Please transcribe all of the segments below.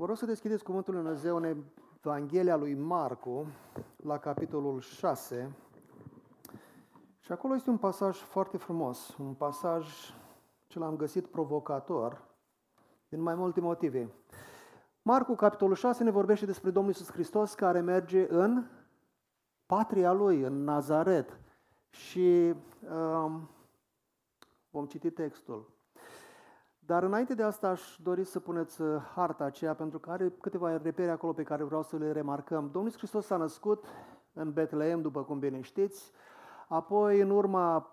Vă rog să deschideți Cuvântul Lui Dumnezeu în Evanghelia lui Marcu, la capitolul 6. Și acolo este un pasaj foarte frumos, un pasaj ce l-am găsit provocator, din mai multe motive. Marcu, capitolul 6, ne vorbește despre Domnul Iisus Hristos care merge în patria Lui, în Nazaret. Și um, vom citi textul. Dar înainte de asta aș dori să puneți uh, harta aceea, pentru că are câteva repere acolo pe care vreau să le remarcăm. Domnul Iisus Hristos s-a născut în Betleem, după cum bine știți, apoi în urma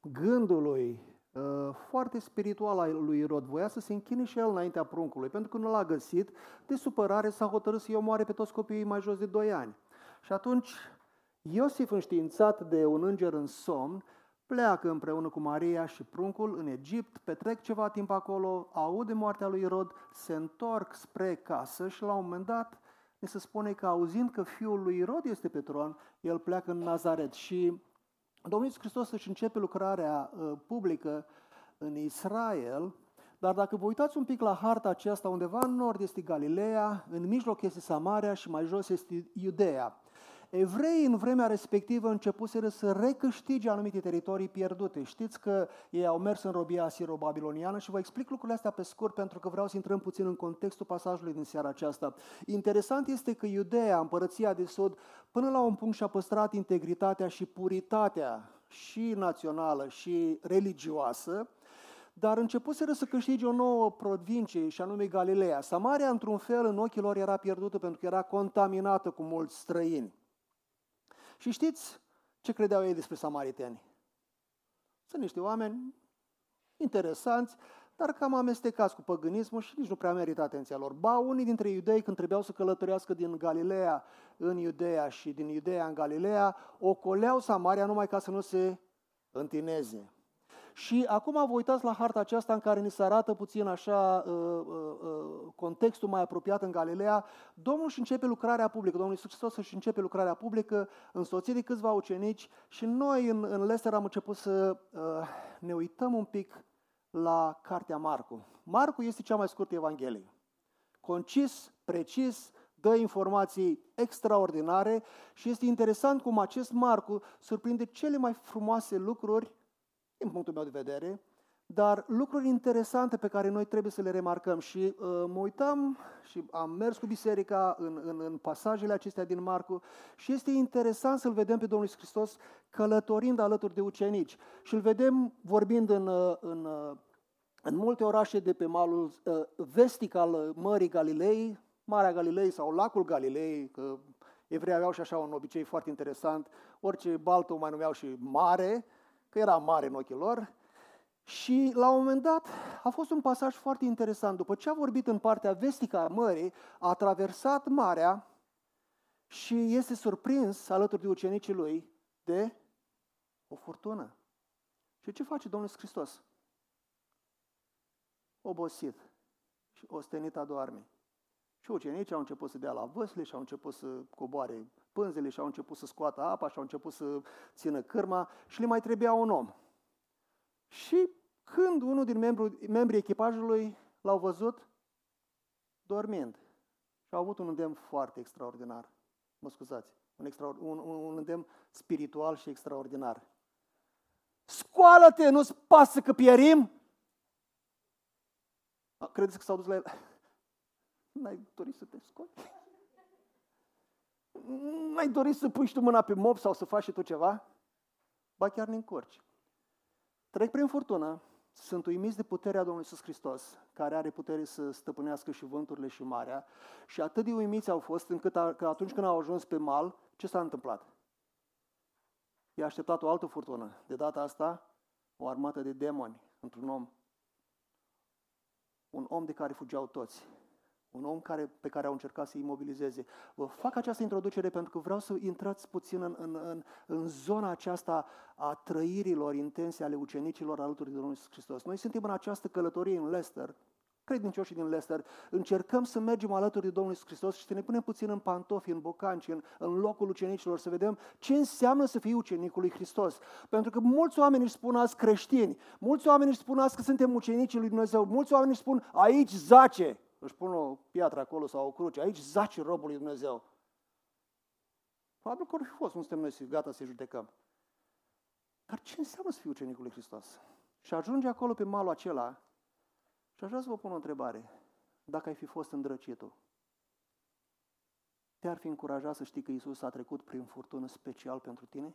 gândului uh, foarte spiritual al lui Irod, voia să se închine și el înaintea pruncului, pentru că nu l-a găsit, de supărare s-a hotărât să-i omoare pe toți copiii mai jos de 2 ani. Și atunci Iosif, înștiințat de un înger în somn, pleacă împreună cu Maria și pruncul în Egipt, petrec ceva timp acolo, aud de moartea lui Irod, se întorc spre casă și la un moment dat ne se spune că auzind că fiul lui Irod este pe tron, el pleacă în Nazaret și Domnul Iisus Hristos își începe lucrarea uh, publică în Israel, dar dacă vă uitați un pic la harta aceasta, undeva în nord este Galileea, în mijloc este Samaria și mai jos este Iudeea. Evreii în vremea respectivă începuseră să recâștige anumite teritorii pierdute. Știți că ei au mers în robia asiro-babiloniană și vă explic lucrurile astea pe scurt pentru că vreau să intrăm puțin în contextul pasajului din seara aceasta. Interesant este că Iudeea, împărăția de sud, până la un punct și-a păstrat integritatea și puritatea și națională și religioasă, dar începuseră să câștige o nouă provincie, și anume Galileea. Samaria, într-un fel, în ochii lor era pierdută pentru că era contaminată cu mulți străini. Și știți ce credeau ei despre samariteni? Sunt niște oameni interesanți, dar cam amestecați cu păgânismul și nici nu prea merită atenția lor. Ba, unii dintre iudei, când trebuiau să călătorească din Galileea în Iudeea și din Iudeea în Galileea, ocoleau Samaria numai ca să nu se întineze. Și acum vă uitați la harta aceasta în care ni se arată puțin așa uh, uh, uh, contextul mai apropiat în Galileea. Domnul își începe lucrarea publică, Domnul Iisus Hristos își începe lucrarea publică, însoțit de câțiva ucenici și noi în, în Lester am început să ne uităm un pic la cartea Marcu. Marcu este cea mai scurtă Evanghelie. Concis, precis, dă informații extraordinare și este interesant cum acest Marcu surprinde cele mai frumoase lucruri din punctul meu de vedere, dar lucruri interesante pe care noi trebuie să le remarcăm. Și uh, mă uitam și am mers cu biserica în, în, în pasajele acestea din Marcu și este interesant să-L vedem pe Domnul Iisus Hristos călătorind alături de ucenici. Și îl vedem vorbind în, uh, în, uh, în multe orașe de pe malul uh, vestic al Mării Galilei, Marea Galilei sau Lacul Galilei, că evrei aveau și așa un obicei foarte interesant, orice baltă o mai numeau și mare, că era mare în ochii lor. Și la un moment dat a fost un pasaj foarte interesant. După ce a vorbit în partea vestică a mării, a traversat marea și este surprins alături de ucenicii lui de o furtună. Și ce face Domnul Hristos? Obosit și ostenit adorme. Și ucenicii au început să dea la văsle și au început să coboare pânzele și au început să scoată apa și au început să țină cârma și le mai trebuia un om. Și când unul din membru, membrii echipajului l-au văzut dormind și au avut un îndemn foarte extraordinar. Mă scuzați, un, extra, un, un, un îndemn spiritual și extraordinar. Scoală-te, nu-ți pasă că pierim? Credeți că s-au dus la el? N-ai dorit să te scoți? N-ai dorit să pui și tu mâna pe mob sau să faci și tu ceva? Ba chiar ne încurci. Trec prin furtună, sunt uimiți de puterea Domnului Iisus Hristos, care are putere să stăpânească și vânturile și marea, și atât de uimiți au fost încât a, că atunci când au ajuns pe mal, ce s-a întâmplat? I-a așteptat o altă furtună. De data asta, o armată de demoni într-un om. Un om de care fugeau toți un om care, pe care au încercat să-i imobilizeze. Vă fac această introducere pentru că vreau să intrați puțin în, în, în, în zona aceasta a trăirilor intense ale ucenicilor alături de Domnul Iisus Hristos. Noi suntem în această călătorie în Leicester, credincioșii din Leicester, încercăm să mergem alături de Domnul Iisus Hristos și să ne punem puțin în pantofi, în bocanci, în, în locul ucenicilor, să vedem ce înseamnă să fii ucenicul lui Hristos. Pentru că mulți oameni își spun azi creștini, mulți oameni își spun azi că suntem ucenicii lui Dumnezeu, mulți oameni își spun aici zace, își pun o piatră acolo sau o cruce, aici zace robul lui Dumnezeu. Probabil că ar fi fost, nu suntem noi gata să judecăm. Dar ce înseamnă să fiu ucenicul lui Hristos? Și ajunge acolo pe malul acela și aș vrea să vă pun o întrebare. Dacă ai fi fost îndrăcitul, te-ar fi încurajat să știi că Isus a trecut prin furtună special pentru tine?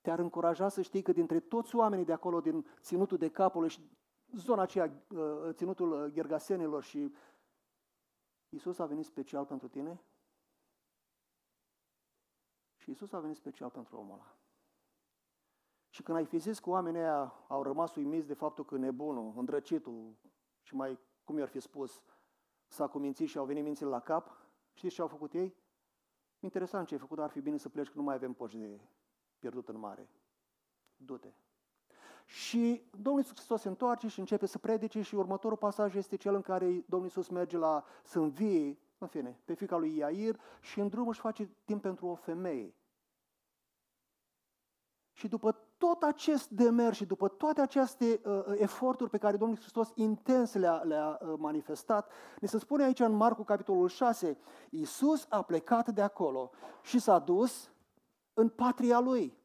Te-ar încuraja să știi că dintre toți oamenii de acolo, din ținutul de capul și zona aceea, uh, ținutul uh, Ghergasenilor și Isus a venit special pentru tine? Și Isus a venit special pentru omul ăla. Și când ai fi zis că oamenii aia au rămas uimiți de faptul că nebunul, îndrăcitul și mai, cum i-ar fi spus, s-a cumințit și au venit mințile la cap, știți ce au făcut ei? Interesant ce ai făcut, ar fi bine să pleci că nu mai avem poși de pierdut în mare. Du-te. Și Domnul Iisus Hristos se întoarce și începe să predice și următorul pasaj este cel în care Domnul Iisus merge la să învie, în fine, pe fica lui Iair și în drum își face timp pentru o femeie. Și după tot acest demers și după toate aceste uh, uh, eforturi pe care Domnul Hristos intens le-a, le-a uh, manifestat, ne se spune aici în Marcu capitolul 6, Iisus a plecat de acolo și s-a dus în patria lui.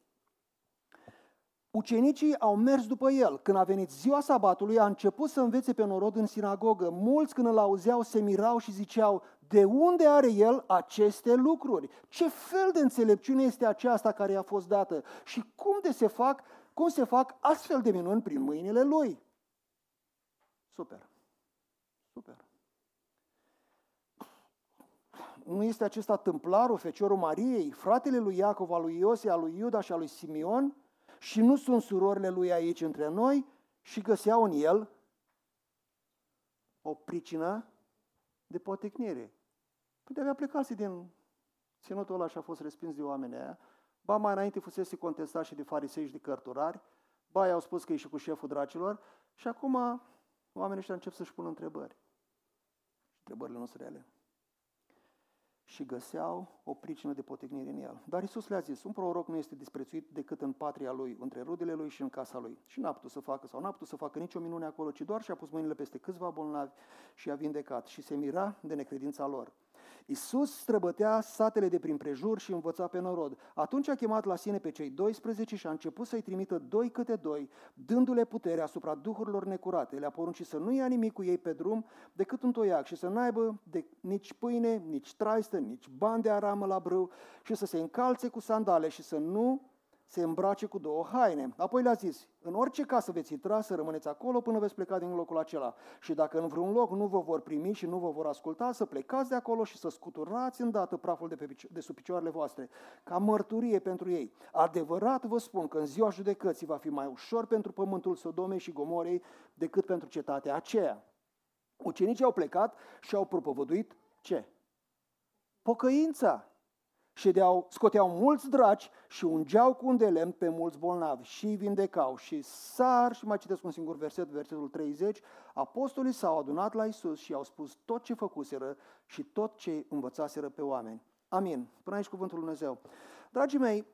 Ucenicii au mers după el. Când a venit ziua sabatului, a început să învețe pe norod în sinagogă. Mulți când îl auzeau se mirau și ziceau, de unde are el aceste lucruri? Ce fel de înțelepciune este aceasta care i-a fost dată? Și cum, de se fac, cum se fac astfel de minuni prin mâinile lui? Super. Super. Nu este acesta tâmplarul, feciorul Mariei, fratele lui Iacov, al lui Iose, al lui Iuda și al lui Simeon? Și nu sunt surorile lui aici între noi? Și găseau în el o pricină de potecnire. Păi avea plecat din ținutul ăla și a fost respins de oamenii aia. Ba mai înainte fusese contestat și de farisei și de cărturari. Ba i-au spus că e și cu șeful dracilor. Și acum oamenii ăștia încep să-și pună întrebări. Întrebările nu sunt reale și găseau o pricină de potignire în el. Dar Isus le-a zis, un proroc nu este disprețuit decât în patria lui, între rudele lui și în casa lui. Și n-a putut să facă sau n-a putut să facă nicio minune acolo, ci doar și-a pus mâinile peste câțiva bolnavi și a vindecat și se mira de necredința lor. Isus străbătea satele de prin prejur și învăța pe norod. Atunci a chemat la sine pe cei 12 și a început să-i trimită doi câte doi, dându-le putere asupra duhurilor necurate. Le-a poruncit să nu ia nimic cu ei pe drum decât un toiac și să n-aibă de, nici pâine, nici traistă, nici bani de aramă la brâu și să se încalțe cu sandale și să nu se îmbrace cu două haine. Apoi le-a zis, în orice casă veți intra, să rămâneți acolo până veți pleca din locul acela. Și dacă în vreun loc nu vă vor primi și nu vă vor asculta, să plecați de acolo și să scuturați îndată praful de, pe, de sub picioarele voastre, ca mărturie pentru ei. Adevărat vă spun că în ziua judecății va fi mai ușor pentru pământul Sodomei și Gomorei decât pentru cetatea aceea. Ucenicii au plecat și au propovăduit ce? Pocăința și deau, scoteau mulți draci și ungeau cu un de lemn pe mulți bolnavi și îi vindecau. Și sar, și mai citesc un singur verset, versetul 30, apostolii s-au adunat la Isus și au spus tot ce făcuseră și tot ce învățaseră pe oameni. Amin. Până aici cuvântul Lui Dumnezeu. Dragii mei,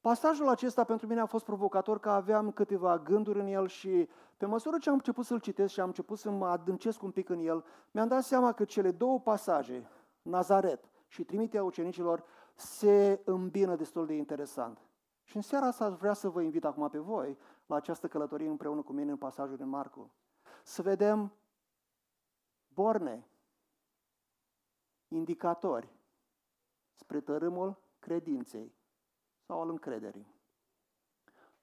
pasajul acesta pentru mine a fost provocator că aveam câteva gânduri în el și pe măsură ce am început să-l citesc și am început să mă adâncesc un pic în el, mi-am dat seama că cele două pasaje, Nazaret și trimiterea ucenicilor se îmbină destul de interesant. Și în seara asta aș vrea să vă invit acum pe voi la această călătorie împreună cu mine în pasajul din Marcu. Să vedem borne, indicatori spre tărâmul credinței sau al încrederii.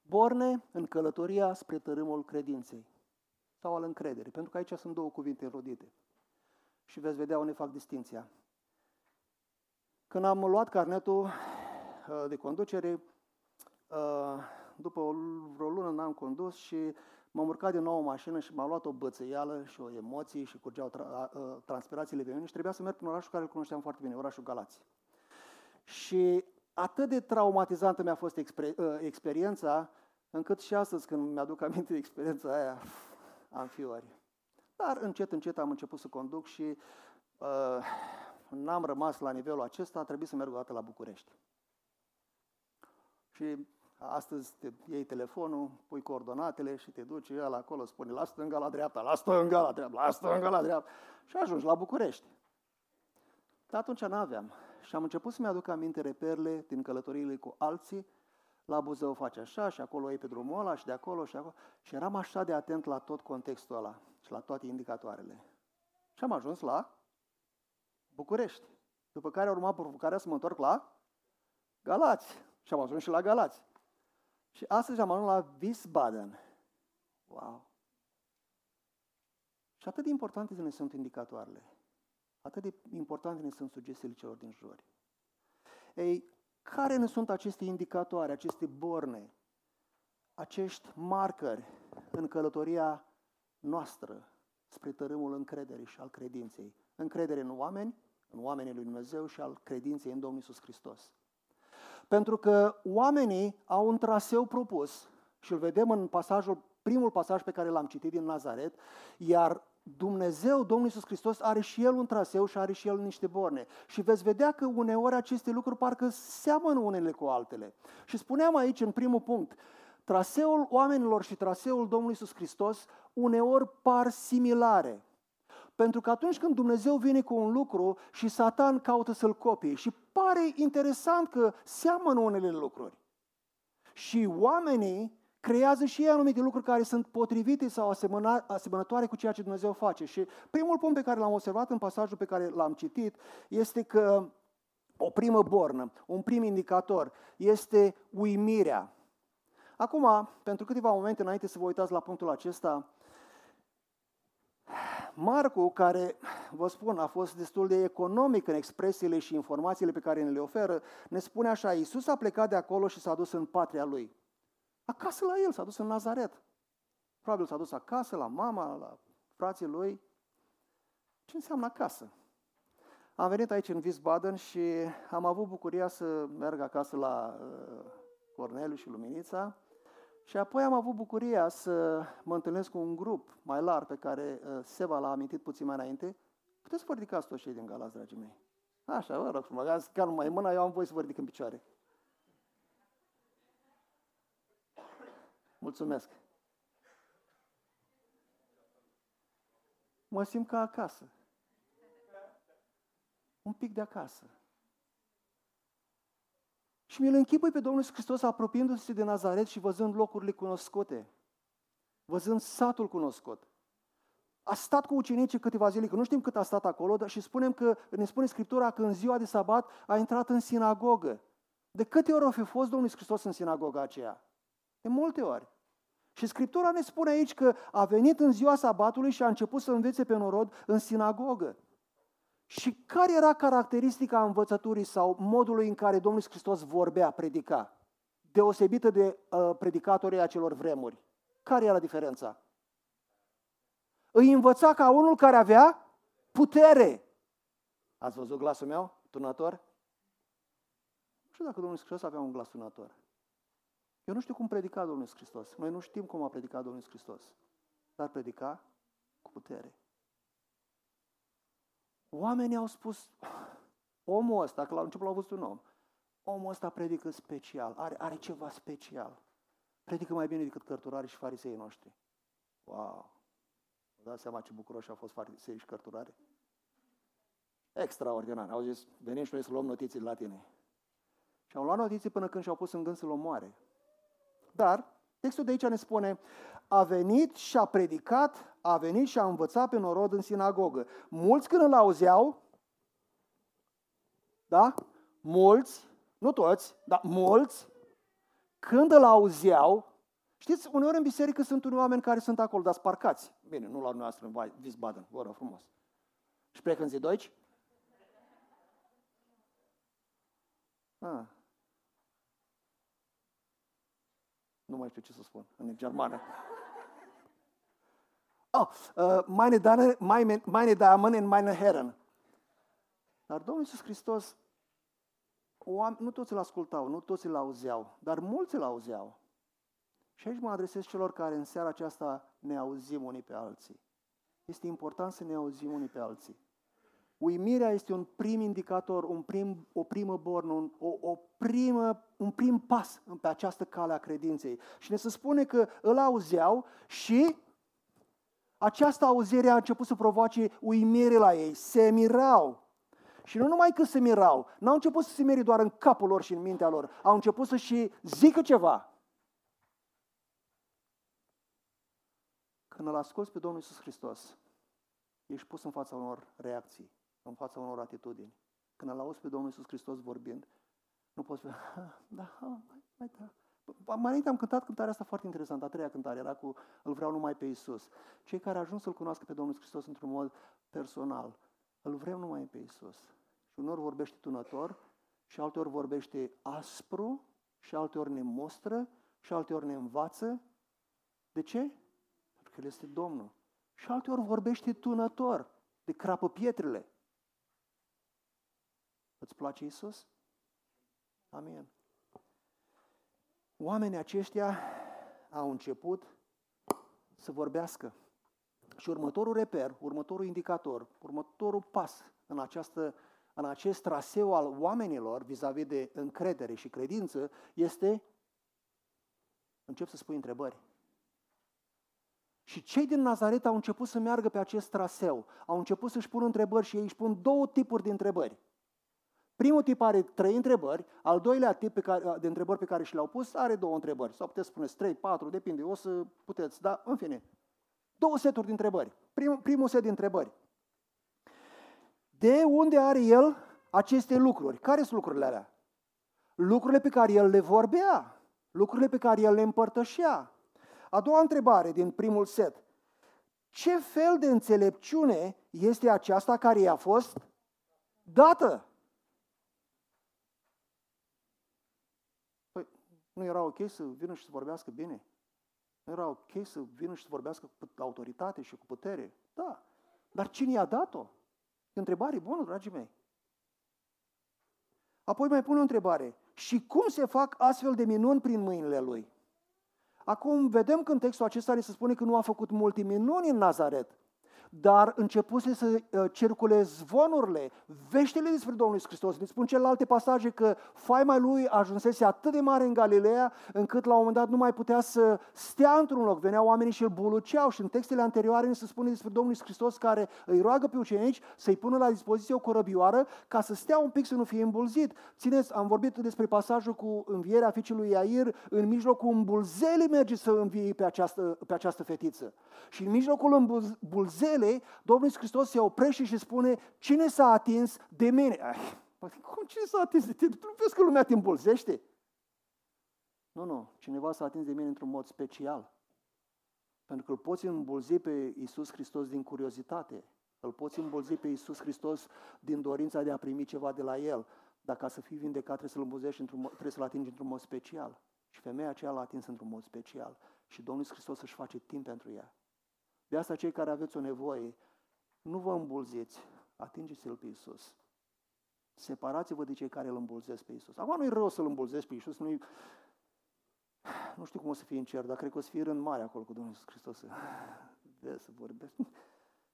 Borne în călătoria spre tărâmul credinței sau al încrederii, pentru că aici sunt două cuvinte înrodite. Și veți vedea unde fac distinția. Când am luat carnetul uh, de conducere, uh, după o, vreo lună n-am condus și m-am urcat din nou în mașină și m-a luat o bățăială și o emoție și curgeau tra- uh, transpirațiile pe mine și trebuia să merg prin orașul care îl cunoșteam foarte bine, orașul Galați. Și atât de traumatizantă mi-a fost exper- experiența, încât și astăzi când mi-aduc aminte de experiența aia, am fiori. Dar încet, încet am început să conduc și uh, n-am rămas la nivelul acesta, a trebuit să merg o dată la București. Și Astăzi te iei telefonul, pui coordonatele și te duci el acolo, spune la stânga, la dreapta, la stânga, la dreapta, la stânga, la dreapta și ajungi la București. Dar atunci n-aveam. Și am început să-mi aduc aminte reperele din călătoriile cu alții. La Buzău face așa și acolo e pe drumul ăla și de acolo și acolo. Și eram așa de atent la tot contextul ăla și la toate indicatoarele. Și am ajuns la București. După care a urmat provocarea să mă întorc la Galați. Și am ajuns și la Galați. Și astăzi am ajuns la Wiesbaden. Wow! Și atât de importante ne sunt indicatoarele. Atât de importante ne sunt sugestiile celor din jur. Ei, care ne sunt aceste indicatoare, aceste borne, acești marcări în călătoria noastră spre tărâmul încrederii și al credinței? Încredere în oameni, în oamenii lui Dumnezeu și al credinței în Domnul Iisus Hristos. Pentru că oamenii au un traseu propus și îl vedem în pasajul, primul pasaj pe care l-am citit din Nazaret, iar Dumnezeu, Domnul Iisus Hristos, are și El un traseu și are și El niște borne. Și veți vedea că uneori aceste lucruri parcă seamănă unele cu altele. Și spuneam aici, în primul punct, traseul oamenilor și traseul Domnului Iisus Hristos uneori par similare. Pentru că atunci când Dumnezeu vine cu un lucru și Satan caută să-l copie și pare interesant că seamănă unele lucruri. Și oamenii creează și ei anumite lucruri care sunt potrivite sau asemănătoare cu ceea ce Dumnezeu face. Și primul punct pe care l-am observat în pasajul pe care l-am citit este că o primă bornă, un prim indicator, este uimirea. Acum, pentru câteva momente înainte să vă uitați la punctul acesta, Marcu, care, vă spun, a fost destul de economic în expresiile și informațiile pe care ne le oferă, ne spune așa, Iisus a plecat de acolo și s-a dus în patria lui. Acasă la el, s-a dus în Nazaret. Probabil s-a dus acasă, la mama, la frații lui. Ce înseamnă acasă? Am venit aici în Wiesbaden și am avut bucuria să merg acasă la uh, Corneliu și Luminița și apoi am avut bucuria să mă întâlnesc cu un grup mai larg pe care uh, Seba l-a amintit puțin mai înainte. Puteți să vă ridicați toți cei din Galați, dragii mei. Așa, vă rog frumos, chiar numai mâna, eu am voie să vă ridic în picioare. Mulțumesc. Mă simt ca acasă. Un pic de acasă. Și mi-l închipui pe Domnul Hristos apropiindu-se de Nazaret și văzând locurile cunoscute, văzând satul cunoscut. A stat cu ucenicii câteva zile, că nu știm cât a stat acolo, dar și spunem că, ne spune Scriptura că în ziua de sabat a intrat în sinagogă. De câte ori a fi fost Domnul Hristos în sinagoga aceea? De multe ori. Și Scriptura ne spune aici că a venit în ziua sabatului și a început să învețe pe norod în sinagogă. Și care era caracteristica învățăturii sau modului în care Domnul Hristos vorbea, predica, deosebită de uh, predicatorii acelor vremuri? Care era diferența? Îi învăța ca unul care avea putere. Ați văzut glasul meu, tunător? Nu știu dacă Domnul Hristos avea un glas tunător. Eu nu știu cum predica Domnul Hristos. Noi nu știm cum a predicat Domnul Hristos. Dar predica cu putere. Oamenii au spus, omul ăsta, că la început l-au văzut un om, omul ăsta predică special, are, are ceva special. Predică mai bine decât cărturarii și fariseii noștri. Wow! Vă dați seama ce bucuroși au fost farisei și cărturare? Extraordinar. Au zis, venim și noi să luăm notiții de la tine. Și au luat notiții până când și-au pus în gând să-l omoare. Dar textul de aici ne spune, a venit și a predicat, a venit și a învățat pe norod în sinagogă. Mulți când îl auzeau, da? Mulți, nu toți, dar mulți, când îl auzeau, știți, uneori în biserică sunt unii oameni care sunt acolo, dar sparcați. Bine, nu la noastră, în Wiesbaden, vă rog frumos. Și plecă în Zidoici? Ah. Nu mai știu ce să spun în germană. Oh, uh, meine, Damen, meine, meine Damen und meine Herren. Dar Domnul Iisus Hristos, nu toți îl ascultau, nu toți îl auzeau, dar mulți îl auzeau. Și aici mă adresez celor care în seara aceasta ne auzim unii pe alții. Este important să ne auzim unii pe alții. Uimirea este un prim indicator, un prim, o primă bornă, un, o, o primă, un prim pas pe această cale a credinței. Și ne se spune că îl auzeau și această auzire a început să provoace uimire la ei. Se mirau. Și nu numai că se mirau, n-au început să se miri doar în capul lor și în mintea lor, au început să și zică ceva. Când îl asculți pe Domnul Iisus Hristos, ești pus în fața unor reacții, în fața unor atitudini. Când îl auzi pe Domnul Iisus Hristos vorbind, nu poți spune, da, ha, mai, mai da. Mai înainte am cântat cântarea asta foarte interesantă, a treia cântare, era cu Îl vreau numai pe Isus. Cei care au ajuns să-L cunoască pe Domnul Iisus Hristos într-un mod personal, îl vrem numai pe Isus. Și unor vorbește tunător, și alteori vorbește aspru, și alteori ne mostră, și alteori ne învață. De ce? Pentru că El este Domnul. Și alteori vorbește tunător, de crapă pietrele. Îți place Isus? Amin. Oamenii aceștia au început să vorbească. Și următorul reper, următorul indicator, următorul pas în, această, în acest traseu al oamenilor vis-a-vis de încredere și credință este încep să spui întrebări. Și cei din Nazaret au început să meargă pe acest traseu, au început să-și pună întrebări și ei își pun două tipuri de întrebări. Primul tip are trei întrebări, al doilea tip pe care, de întrebări pe care și le-au pus are două întrebări. Sau puteți spune trei, patru, depinde, o să puteți, da, în fine. Două seturi de întrebări. Prim, primul set de întrebări. De unde are el aceste lucruri? Care sunt lucrurile alea? Lucrurile pe care el le vorbea, lucrurile pe care el le împărtășea. A doua întrebare din primul set. Ce fel de înțelepciune este aceasta care i-a fost dată? Păi, nu era ok să vină și să vorbească bine? Nu era ok să vină și să vorbească cu autoritate și cu putere? Da. Dar cine i-a dat-o? E întrebare bună, dragii mei. Apoi mai pun o întrebare. Și cum se fac astfel de minuni prin mâinile lui? Acum vedem că în textul acesta se spune că nu a făcut multe minuni în Nazaret dar începuse să uh, circule zvonurile, veștile despre Domnul Iisus Hristos. Ne spun celelalte pasaje că faima lui ajunsese atât de mare în Galileea, încât la un moment dat nu mai putea să stea într-un loc. Veneau oamenii și îl buluceau și în textele anterioare ne se spune despre Domnul Iisus Hristos care îi roagă pe ucenici să-i pună la dispoziție o corăbioară ca să stea un pic să nu fie îmbulzit. Țineți, am vorbit despre pasajul cu învierea fiicelui Iair, în mijlocul îmbulzelii merge să învie pe această, pe această fetiță. Și în mijlocul îmbulzelii zilei, Domnul Iisus Hristos se oprește și spune, cine s-a atins de mine? Ai, cum cine s-a atins de tine? Tu nu vezi că lumea te îmbulzește? Nu, nu, cineva s-a atins de mine într-un mod special. Pentru că îl poți îmbulzi pe Iisus Hristos din curiozitate, îl poți îmbulzi pe Iisus Hristos din dorința de a primi ceva de la El. Dar ca să fii vindecat trebuie să-L îmbulzești, într-un, trebuie să-L atingi într-un mod special. Și femeia aceea l-a atins într-un mod special. Și Domnul Hristos își face timp pentru ea. De asta cei care aveți o nevoie, nu vă îmbulziți, atingeți-L pe Iisus. Separați-vă de cei care îl îmbulzesc pe Iisus. Acum nu-i rău să-L îmbulzesc pe Iisus, nu nu știu cum o să fie în cer, dar cred că o să fie rând mare acolo cu Domnul Iisus Hristos să, de să vorbesc.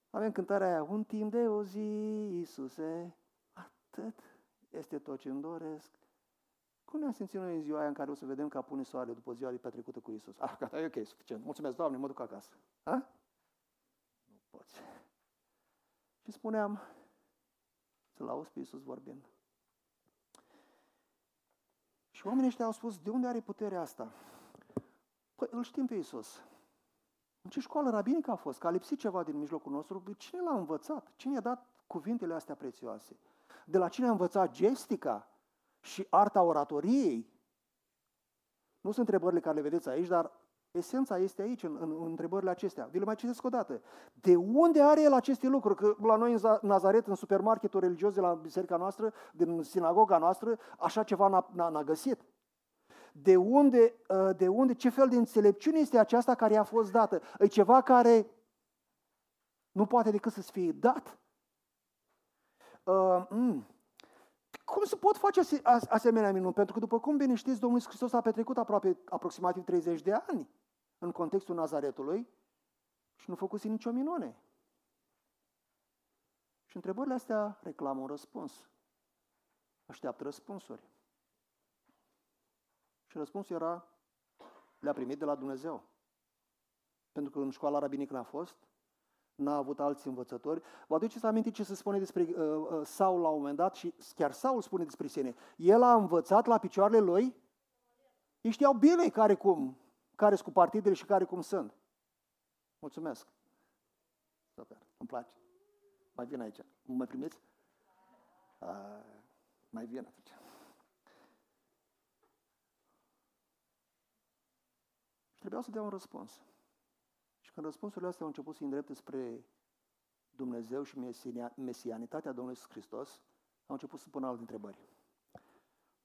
Avem cântarea aia, un timp de o zi, Iisuse, atât este tot ce îmi doresc. Cum ne-am simțit noi în ziua aia în care o să vedem că pune soare după ziua de petrecută cu Iisus? Ah, gata, e ok, suficient. Mulțumesc, Doamne, mă duc acasă. Ha? poți. Și spuneam să-L auzi pe Iisus vorbind. Și oamenii ăștia au spus, de unde are puterea asta? Păi îl știm pe Iisus. În ce școală rabinică a fost? Că a lipsit ceva din mijlocul nostru? Cine l-a învățat? Cine i-a dat cuvintele astea prețioase? De la cine a învățat gestica și arta oratoriei? Nu sunt întrebările care le vedeți aici, dar Esența este aici, în, în, în întrebările acestea. Vi le mai citesc o dată. De unde are el aceste lucruri? Că la noi în Nazaret, în supermarketul religios de la biserica noastră, din sinagoga noastră, așa ceva n-a, n-a, n-a găsit. De unde, ă, de unde, ce fel de înțelepciune este aceasta care i-a fost dată? E ceva care nu poate decât să-ți fie dat? Uh, mm. Cum se pot face asemenea minuni? Pentru că, după cum bine știți, Domnul Hristos a petrecut aproape, aproximativ 30 de ani în contextul Nazaretului și nu făcuse nicio minune. Și întrebările astea reclamă un răspuns. Așteaptă răspunsuri. Și răspunsul era, le-a primit de la Dumnezeu. Pentru că în școala rabinică n-a fost, n-a avut alți învățători. Vă aduceți aminte ce se spune despre uh, uh, Saul la un moment dat și chiar Saul spune despre sine. El a învățat la picioarele lui, ei știau bine care cum, care sunt cu partidele și care cum sunt. Mulțumesc. Super, îmi place. Mai vin aici. Mă mai primiți? A, mai vin atunci. Și trebuia să dea un răspuns. Și când răspunsurile astea au început să îndrepte spre Dumnezeu și mesianitatea Domnului Iisus Hristos, au început să pună alte întrebări.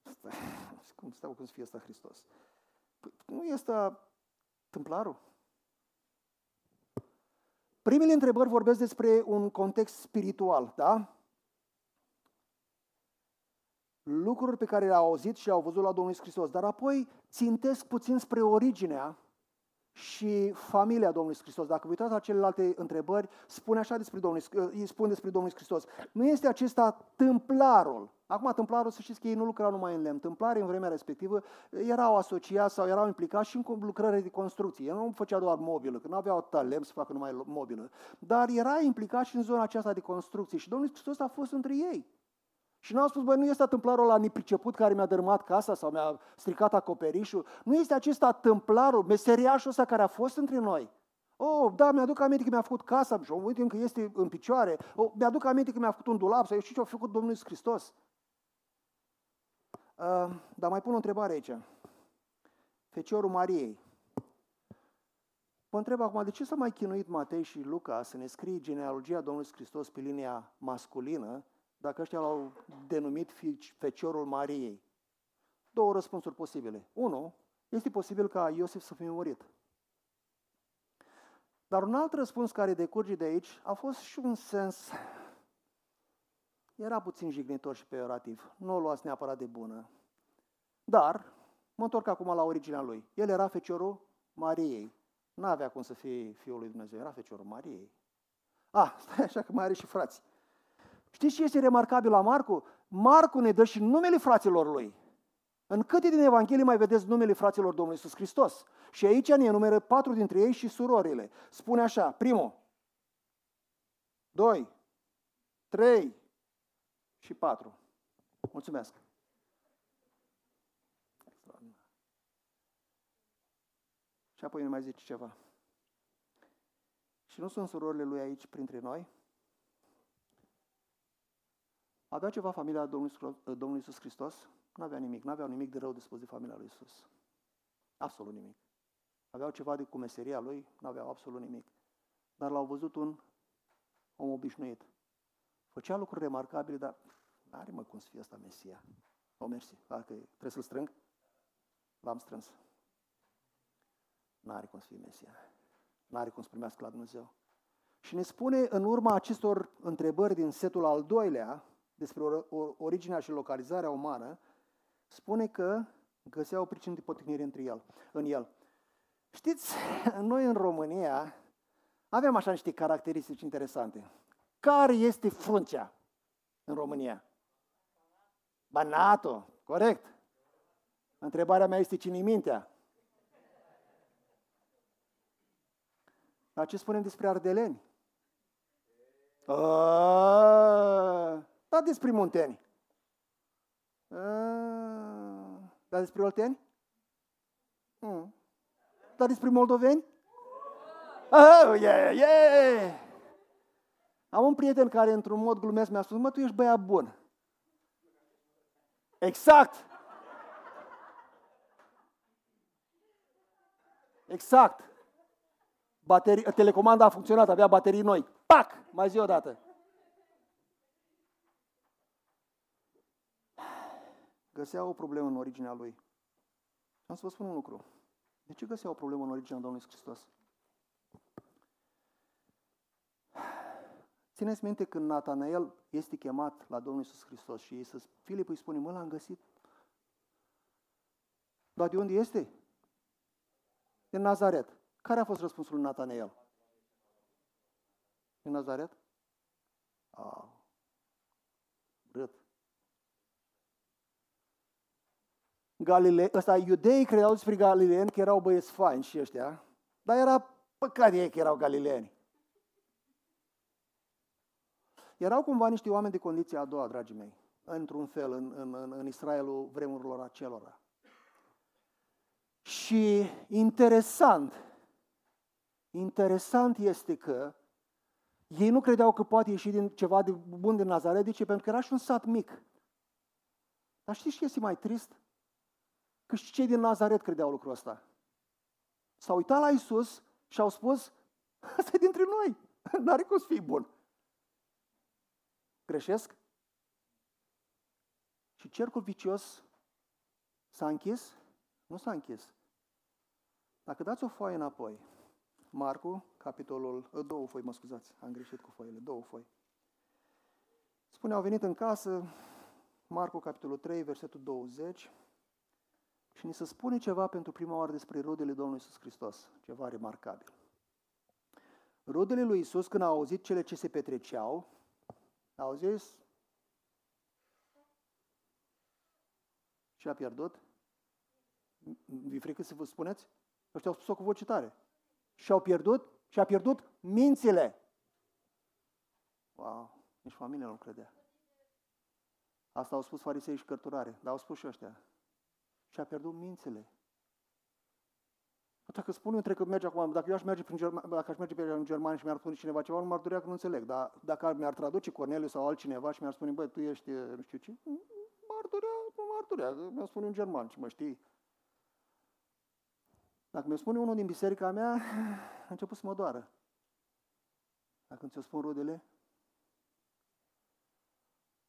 Stai, cum stau cum să fie asta Hristos? Păi, nu este tâmplarul? Primele întrebări vorbesc despre un context spiritual, da? Lucruri pe care le-au auzit și le-au văzut la Domnul Iisus Hristos, dar apoi țintesc puțin spre originea și familia Domnului Hristos. Dacă vă uitați la celelalte întrebări, spune așa despre Domnul, îi spune despre Domnul Hristos. Nu este acesta tâmplarul. Acum, tâmplarul, să știți că ei nu lucrau numai în lemn. Tâmplarii în vremea respectivă erau asociați sau erau implicați și în lucrări de construcție. Ei nu făcea doar mobilă, că nu aveau talent să facă numai mobilă. Dar era implicat și în zona aceasta de construcție. Și Domnul Hristos a fost între ei. Și nu au spus, băi, nu este tâmplarul ăla nepriceput care mi-a dărâmat casa sau mi-a stricat acoperișul. Nu este acesta tâmplarul, meseriașul ăsta care a fost între noi. Oh, da, mi-aduc aminte că mi-a făcut casa și uite încă este în picioare. Oh, mi-aduc aminte că mi-a făcut un dulap sau eu știu ce a făcut Domnul Iisus Hristos. Uh, dar mai pun o întrebare aici. Feciorul Mariei. Vă întreb acum, de ce s-a mai chinuit Matei și Luca să ne scrie genealogia Domnului Hristos pe linia masculină dacă ăștia l-au denumit Feciorul Mariei? Două răspunsuri posibile. Unu, este posibil ca Iosif să fie murit. Dar un alt răspuns care decurge de aici a fost și un sens, era puțin jignitor și peorativ, nu o luați neapărat de bună. Dar, mă întorc acum la originea lui. El era feciorul Mariei. N-avea cum să fie Fiul lui Dumnezeu, era feciorul Mariei. Ah, stai așa că mai are și frați. Știți ce este remarcabil la Marcu? Marcu ne dă și numele fraților lui. În câte din Evanghelie mai vedeți numele fraților Domnului Iisus Hristos? Și aici ne enumeră patru dintre ei și surorile. Spune așa, primul, doi, trei și patru. Mulțumesc. Și apoi ne mai zice ceva. Și nu sunt surorile lui aici printre noi? Avea ceva familia Domnului Iisus Hristos? Nu avea nimic, nu aveau nimic de rău de spus de familia lui Iisus. Absolut nimic. Aveau ceva de cu meseria lui, nu aveau absolut nimic. Dar l-au văzut un om obișnuit. Făcea lucruri remarcabile, dar nu are mă cum să fie asta Mesia. O, oh, mersi. Dacă trebuie să-l strâng, l-am strâns. N-are cum să fie Mesia. N-are cum să primească la Dumnezeu. Și ne spune în urma acestor întrebări din setul al doilea, despre originea și localizarea umană, spune că găseau pricină de poticnire între el, în el. Știți, noi în România avem așa niște caracteristici interesante. Care este fruncea în România? Banato, corect. Întrebarea mea este cine mintea? Dar ce spunem despre ardeleni? A, da despre munteni. Da despre olteni? Mm. Da despre moldoveni? Oh, yeah, yeah! Am un prieten care, într-un mod glumesc, mi-a spus, mă, tu ești băiat bun. Exact! Exact! Baterii, telecomanda a funcționat, avea baterii noi. Pac! Mai zi o dată. găsea o problemă în originea lui. Am să vă spun un lucru. De ce găsea o problemă în originea Domnului Hristos? Țineți minte când Natanael este chemat la Domnul Iisus Hristos și Iisus, Filip îi spune, mă, l-am găsit. Dar de unde este? Din Nazaret. Care a fost răspunsul lui Natanael? Din Nazaret? Ah, râd. Galile, ăsta, iudeii credeau despre galileeni că erau băieți faini și ăștia, dar era păcat ei că erau galileeni. Erau cumva niște oameni de condiție a doua, dragii mei, într-un fel, în, în, în, în Israelul vremurilor acelora. Și interesant, interesant este că ei nu credeau că poate ieși din ceva de bun din Nazaret, de ce? Pentru că era și un sat mic. Dar știți ce este mai trist? Că și cei din Nazaret credeau lucrul ăsta. S-au uitat la Isus și au spus, asta e dintre noi, n-are cum să fie bun. Greșesc? Și cercul vicios s-a închis? Nu s-a închis. Dacă dați o foaie înapoi, Marcu, capitolul, ă, două foi, mă scuzați, am greșit cu foile, două foi. Spune, au venit în casă, Marcu, capitolul 3, versetul 20, și ni se spune ceva pentru prima oară despre rudele Domnului Iisus Hristos, ceva remarcabil. Rudele lui Iisus, când au auzit cele ce se petreceau, au zis, și a pierdut? Vi frică să vă spuneți? Ăștia au spus-o cu voce tare. Și au pierdut? Și a pierdut mințile. Wow, nici familia nu credea. Asta au spus farisei și cărturare, dar au spus și ăștia. Și a pierdut mințile. Dacă spun eu între că merge acum, dacă eu aș merge prin Germania, dacă aș merge pe Germania și mi-ar spune cineva ceva, nu m-ar durea că nu înțeleg. Dar dacă mi-ar traduce Corneliu sau altcineva și mi-ar spune, băi, tu ești, nu știu ce, m-ar durea, nu m-ar durea, mi-ar spune un german, ce mă știi. Dacă mi-o spune unul din biserica mea, a început să mă doară. Dacă ți-o spun rudele,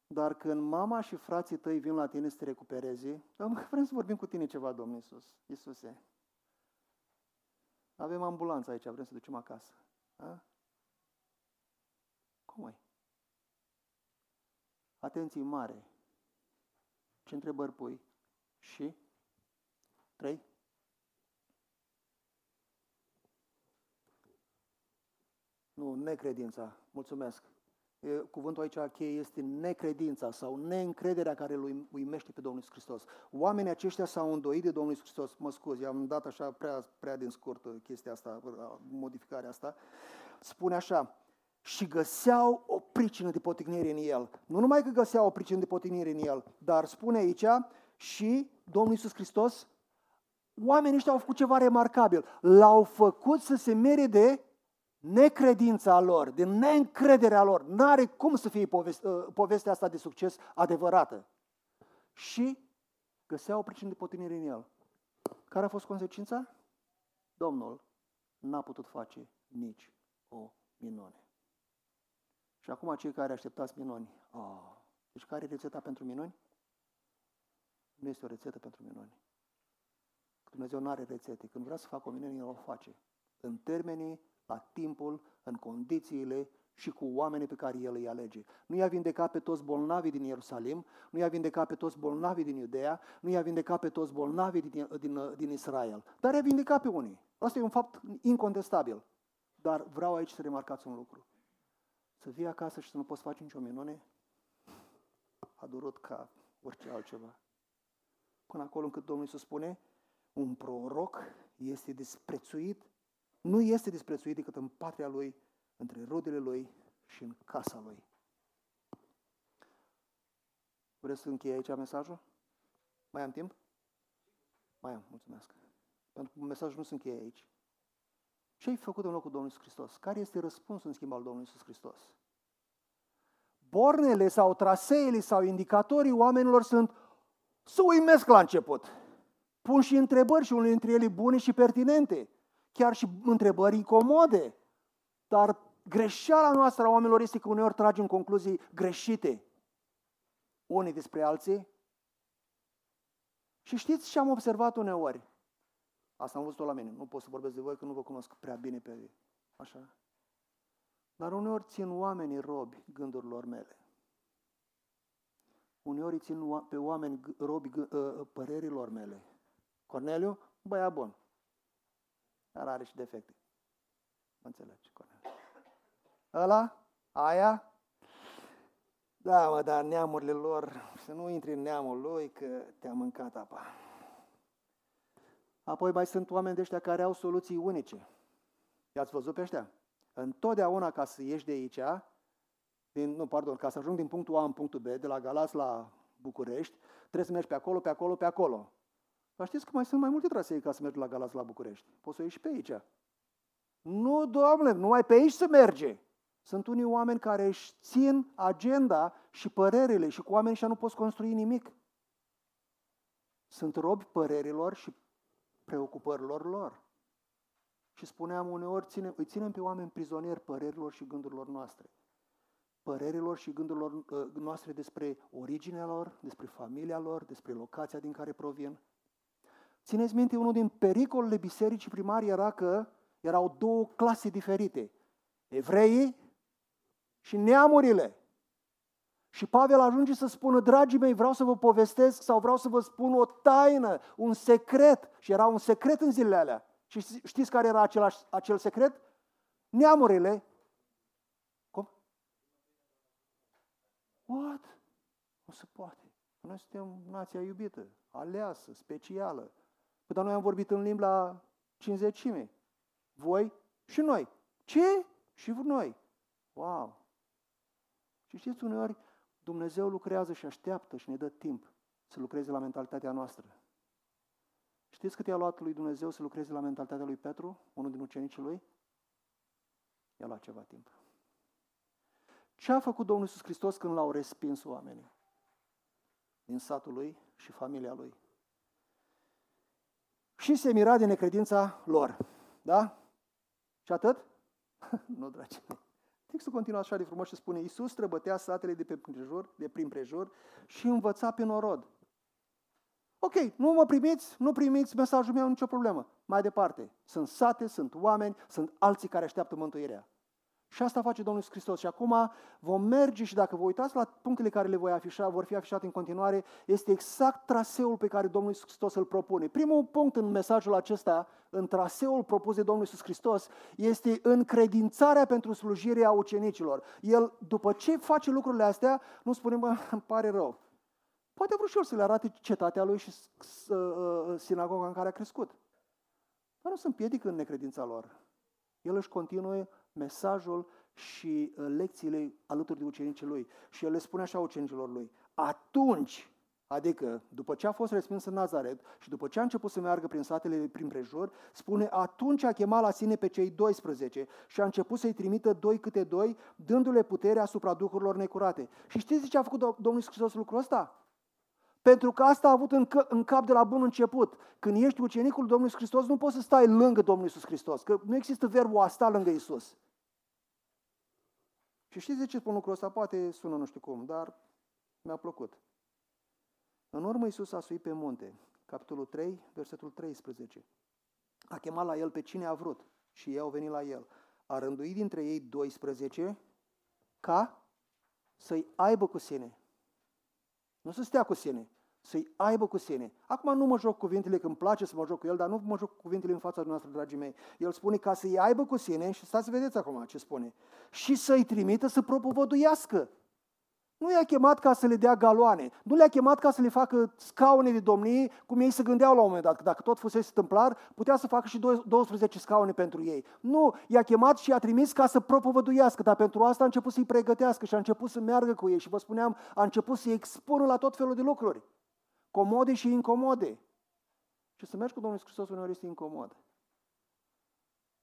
dar când mama și frații tăi vin la tine să te recupereze, vrem să vorbim cu tine ceva, Domnul Iisus. Iisuse, avem ambulanță aici, vrem să ducem acasă. A? Cum ai? Atenție mare. Ce întrebări pui? Și? Trei? Nu, necredința. Mulțumesc. Cuvântul aici cheie este necredința sau neîncrederea care îl uimește pe Domnul Hristos. Oamenii aceștia s-au îndoit de Domnul Hristos. Mă scuzi, am dat așa prea, prea din scurt chestia asta, modificarea asta. Spune așa, și găseau o pricină de potignire în el. Nu numai că găseau o pricină de potignire în el, dar spune aici și Domnul Iisus Hristos, oamenii ăștia au făcut ceva remarcabil. L-au făcut să se mere de necredința lor, din neîncrederea lor, nu are cum să fie poveste, ă, povestea asta de succes adevărată. Și găseau o pricină de potinire în el. Care a fost consecința? Domnul n-a putut face nici o minune. Și acum cei care așteptați minuni, oh, deci care e rețeta pentru minuni? Nu este o rețetă pentru minuni. Dumnezeu nu are rețete. Când vrea să facă o minune, El o face. În termenii la timpul, în condițiile și cu oamenii pe care El îi alege. Nu i-a vindecat pe toți bolnavii din Ierusalim, nu i-a vindecat pe toți bolnavii din Iudea, nu i-a vindecat pe toți bolnavii din, din, din Israel, dar i-a vindecat pe unii. Asta e un fapt incontestabil. Dar vreau aici să remarcați un lucru. Să vii acasă și să nu poți face nicio minune, a durut ca orice altceva. Până acolo încât Domnul Iisus spune, un proroc este disprețuit nu este disprețuit decât în patria lui, între rudele lui și în casa lui. Vreți să încheie aici mesajul? Mai am timp? Mai am, mulțumesc. Pentru că mesajul nu se încheie aici. Ce ai făcut în locul Domnului Iisus Hristos? Care este răspunsul în schimb al Domnului Iisus Hristos? Bornele sau traseele sau indicatorii oamenilor sunt să uimesc la început. Pun și întrebări și unele dintre ele bune și pertinente chiar și întrebări incomode. Dar greșeala noastră a oamenilor este că uneori tragem concluzii greșite. Unii despre alții. Și știți ce am observat uneori? Asta am văzut-o la mine. Nu pot să vorbesc de voi că nu vă cunosc prea bine pe așa. Dar uneori țin oamenii robi gândurilor mele. Uneori țin pe oameni robi ă, părerilor mele. Corneliu, băia bun. Dar are și defecte. Mă înțelegi, Cornel. Ăla, aia, Da, mă, dar neamurile lor, să nu intri în neamul lui, că te-a mâncat apa. Apoi mai sunt oameni de ăștia care au soluții unice. I-ați văzut pe ăștia? Întotdeauna ca să ieși de aici, din, nu, pardon, ca să ajung din punctul A în punctul B, de la Galați la București, trebuie să mergi pe acolo, pe acolo, pe acolo. Dar știți că mai sunt mai multe trasee ca să mergi la Galați la București. Poți să ieși și pe aici. Nu, domnule, numai pe aici să merge. Sunt unii oameni care își țin agenda și părerile și cu oamenii și nu poți construi nimic. Sunt robi părerilor și preocupărilor lor. Și spuneam uneori, ține, îi ținem pe oameni prizonieri părerilor și gândurilor noastre. Părerilor și gândurilor uh, noastre despre originea lor, despre familia lor, despre locația din care provin. Țineți minte, unul din pericolele bisericii primari era că erau două clase diferite. Evreii și neamurile. Și Pavel ajunge să spună, dragii mei, vreau să vă povestesc sau vreau să vă spun o taină, un secret. Și era un secret în zilele alea. Și știți care era același, acel secret? Neamurile. Cum? What? Nu se poate. Noi suntem nația iubită, aleasă, specială. Păi, dar noi am vorbit în limba la cinzecime. Voi și noi. Ce? Și noi. Wow! Și știți, uneori Dumnezeu lucrează și așteaptă și ne dă timp să lucreze la mentalitatea noastră. Știți cât i-a luat lui Dumnezeu să lucreze la mentalitatea lui Petru, unul din ucenicii lui? I-a luat ceva timp. Ce a făcut Domnul Iisus Hristos când l-au respins oamenii? Din satul lui și familia lui. Și se mira de necredința lor. Da? Și atât? nu, dragi Textul continuă așa de frumos și spune Iisus străbătea satele de, pe prejur, de prin prejur și învăța pe norod. Ok, nu mă primiți, nu primiți mesajul meu, nicio problemă. Mai departe, sunt sate, sunt oameni, sunt alții care așteaptă mântuirea. Și asta face Domnul Iisus Hristos. Și acum vom merge și dacă vă uitați la punctele care le voi afișa, vor fi afișate în continuare, este exact traseul pe care Domnul Iisus Hristos îl propune. Primul punct în mesajul acesta, în traseul propus de Domnul Iisus Hristos, este încredințarea pentru slujirea ucenicilor. El, după ce face lucrurile astea, nu spune, mă, îmi pare rău. Poate vrut și el să le arate cetatea lui și uh, sinagoga în care a crescut. Dar nu sunt piedic în necredința lor. El își continuă mesajul și uh, lecțiile alături de ucenicii lui. Și el le spune așa ucenicilor lui, atunci, adică după ce a fost respins în Nazaret și după ce a început să meargă prin satele prin prejur, spune, atunci a chemat la sine pe cei 12 și a început să-i trimită doi câte doi, dându-le putere asupra duhurilor necurate. Și știți ce a făcut Domnul Iisus Hristos lucrul ăsta? Pentru că asta a avut în, că, în cap de la bun început. Când ești ucenicul Domnului Iisus Hristos, nu poți să stai lângă Domnul Iisus Hristos, că nu există verbul a sta lângă Iisus. Și știți de ce spun lucrul ăsta? Poate sună nu știu cum, dar mi-a plăcut. În urmă Iisus a suit pe munte, capitolul 3, versetul 13. A chemat la el pe cine a vrut și ei au venit la el. A rânduit dintre ei 12 ca să-i aibă cu sine. Nu să stea cu sine, să-i aibă cu sine. Acum nu mă joc cuvintele, că îmi place să mă joc cu el, dar nu mă joc cuvintele în fața noastră, dragii mei. El spune ca să-i aibă cu sine, și stați să vedeți acum ce spune, și să-i trimită să propovăduiască. Nu i-a chemat ca să le dea galoane, nu le-a chemat ca să le facă scaune de domnie, cum ei se gândeau la un moment dat, că dacă tot fusese tâmplar, putea să facă și 12 scaune pentru ei. Nu, i-a chemat și i-a trimis ca să propovăduiască, dar pentru asta a început să-i pregătească și a început să meargă cu ei și vă spuneam, a început să-i expună la tot felul de lucruri, comode și incomode. Și să mergi cu Domnul Hristos uneori este incomod.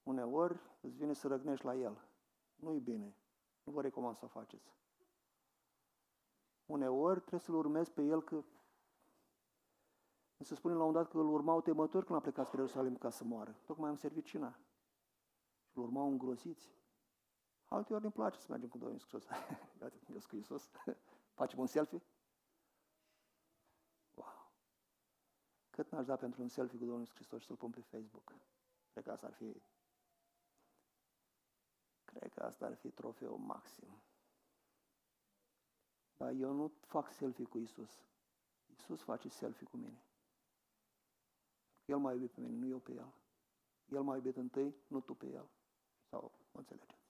Uneori îți vine să răgnești la El. Nu-i bine. Nu vă recomand să o faceți. Uneori trebuie să-L urmezi pe El că se spune la un dat că îl urmau temători când a plecat spre Ierusalim ca să moară. Tocmai am servit cina. Îl urmau îngroziți. Alte ori îmi place să mergem cu Domnul Iisus. Iată, eu cu Iisus. Facem un selfie? Cât n-aș da pentru un selfie cu Domnul Iisus Hristos și să-l pun pe Facebook? Cred că asta ar fi Cred că asta ar fi trofeul maxim. Dar eu nu fac selfie cu Isus. Isus face selfie cu mine. El m-a iubit pe mine, nu eu pe El. El m-a iubit întâi, nu tu pe El. Sau, mă înțelegeți.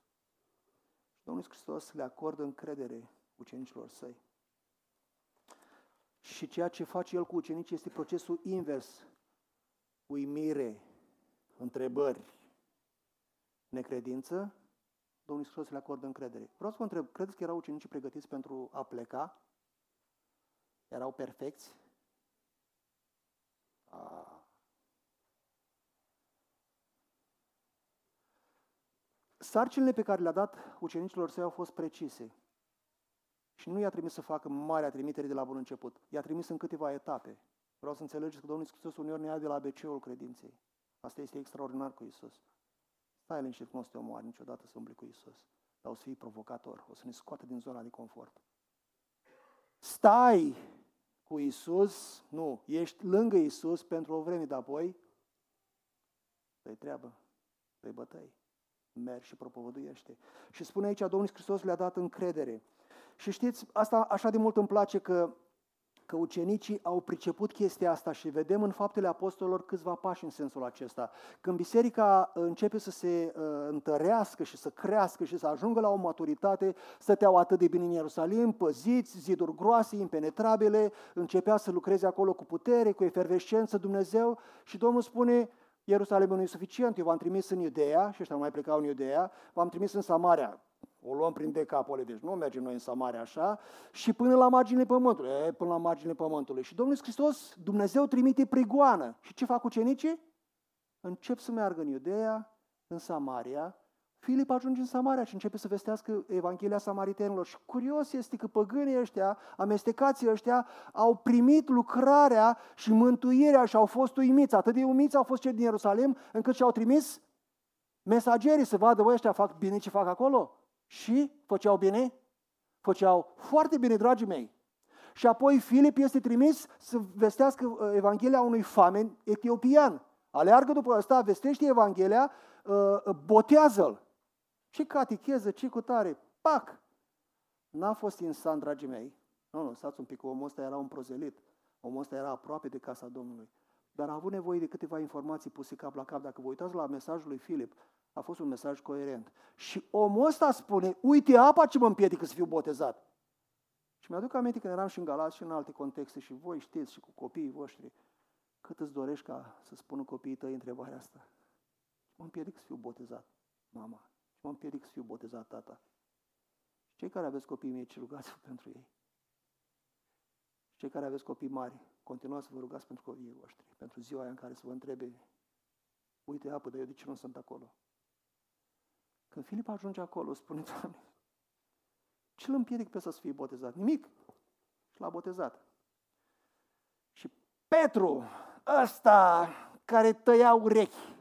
Și Domnul Hristos le acordă încredere ucenicilor săi. Și ceea ce face el cu ucenicii este procesul invers. Uimire, întrebări, necredință, Domnul Iisus le acordă încredere. Vreau să vă întreb, credeți că erau ucenicii pregătiți pentru a pleca? Erau perfecți? A. Sarcinile pe care le-a dat ucenicilor săi au fost precise. Și nu i-a trimis să facă marea trimitere de la bun început. I-a trimis în câteva etape. Vreau să înțelegeți că Domnul Iisus uneori ne ia de la ABC-ul credinței. Asta este extraordinar cu Iisus. Stai liniștit, nu o să te omoari niciodată să umbli cu Isus. Dar o să fii provocator, o să ne scoate din zona de confort. Stai cu Isus, nu, ești lângă Isus pentru o vreme, dar apoi dă treabă, dă bătăi. Mergi și propovăduiește. Și spune aici, Domnul Hristos le-a dat încredere. Și știți, asta așa de mult îmi place că că ucenicii au priceput chestia asta și vedem în faptele apostolilor câțiva pași în sensul acesta. Când biserica începe să se uh, întărească și să crească și să ajungă la o maturitate, stăteau atât de bine în Ierusalim, păziți, ziduri groase, impenetrabile, începea să lucreze acolo cu putere, cu efervescență Dumnezeu și Domnul spune, Ierusalimul nu e suficient, eu v-am trimis în Iudeea, și ăștia nu mai plecau în Iudeea, v-am trimis în Samaria, o luăm prin decapole, deci nu mergem noi în Samaria așa, și până la marginile pământului, e, până la marginile pământului. Și Domnul Hristos, Dumnezeu trimite prigoană. Și ce fac ucenicii? Încep să meargă în Iudeea, în Samaria. Filip ajunge în Samaria și începe să vestească Evanghelia Samaritenilor. Și curios este că păgânii ăștia, amestecații ăștia, au primit lucrarea și mântuirea și au fost uimiți. Atât de uimiți au fost cei din Ierusalim, încât și-au trimis mesagerii să vadă, bă, ăștia fac bine ce fac acolo. Și făceau bine? Făceau foarte bine, dragii mei. Și apoi Filip este trimis să vestească uh, Evanghelia unui famen etiopian. Aleargă după ăsta, vestește Evanghelia, uh, botează-l. Ce catecheză, ce cutare, pac! N-a fost instant, dragii mei. Nu, nu, stați un pic, omul ăsta era un prozelit. Omul ăsta era aproape de casa Domnului. Dar a avut nevoie de câteva informații puse cap la cap. Dacă vă uitați la mesajul lui Filip, a fost un mesaj coerent. Și omul ăsta spune, uite apa ce mă împiedică să fiu botezat. Și mi-aduc aminte când eram și în Galați și în alte contexte și voi știți și cu copiii voștri, cât îți dorești ca să spună copiii tăi întrebarea asta? Mă împiedic să fiu botezat, mama. Mă împiedic să fiu botezat, tata. Cei care aveți copii mici, rugați-vă pentru ei. Cei care aveți copii mari, continuați să vă rugați pentru copiii voștri, pentru ziua aia în care să vă întrebe, uite apă, dar eu de ce nu sunt acolo? Când Filip ajunge acolo, spune, Doamne, ce îl împiedic pe să fie botezat? Nimic. Și l-a botezat. Și Petru, ăsta care tăia urechi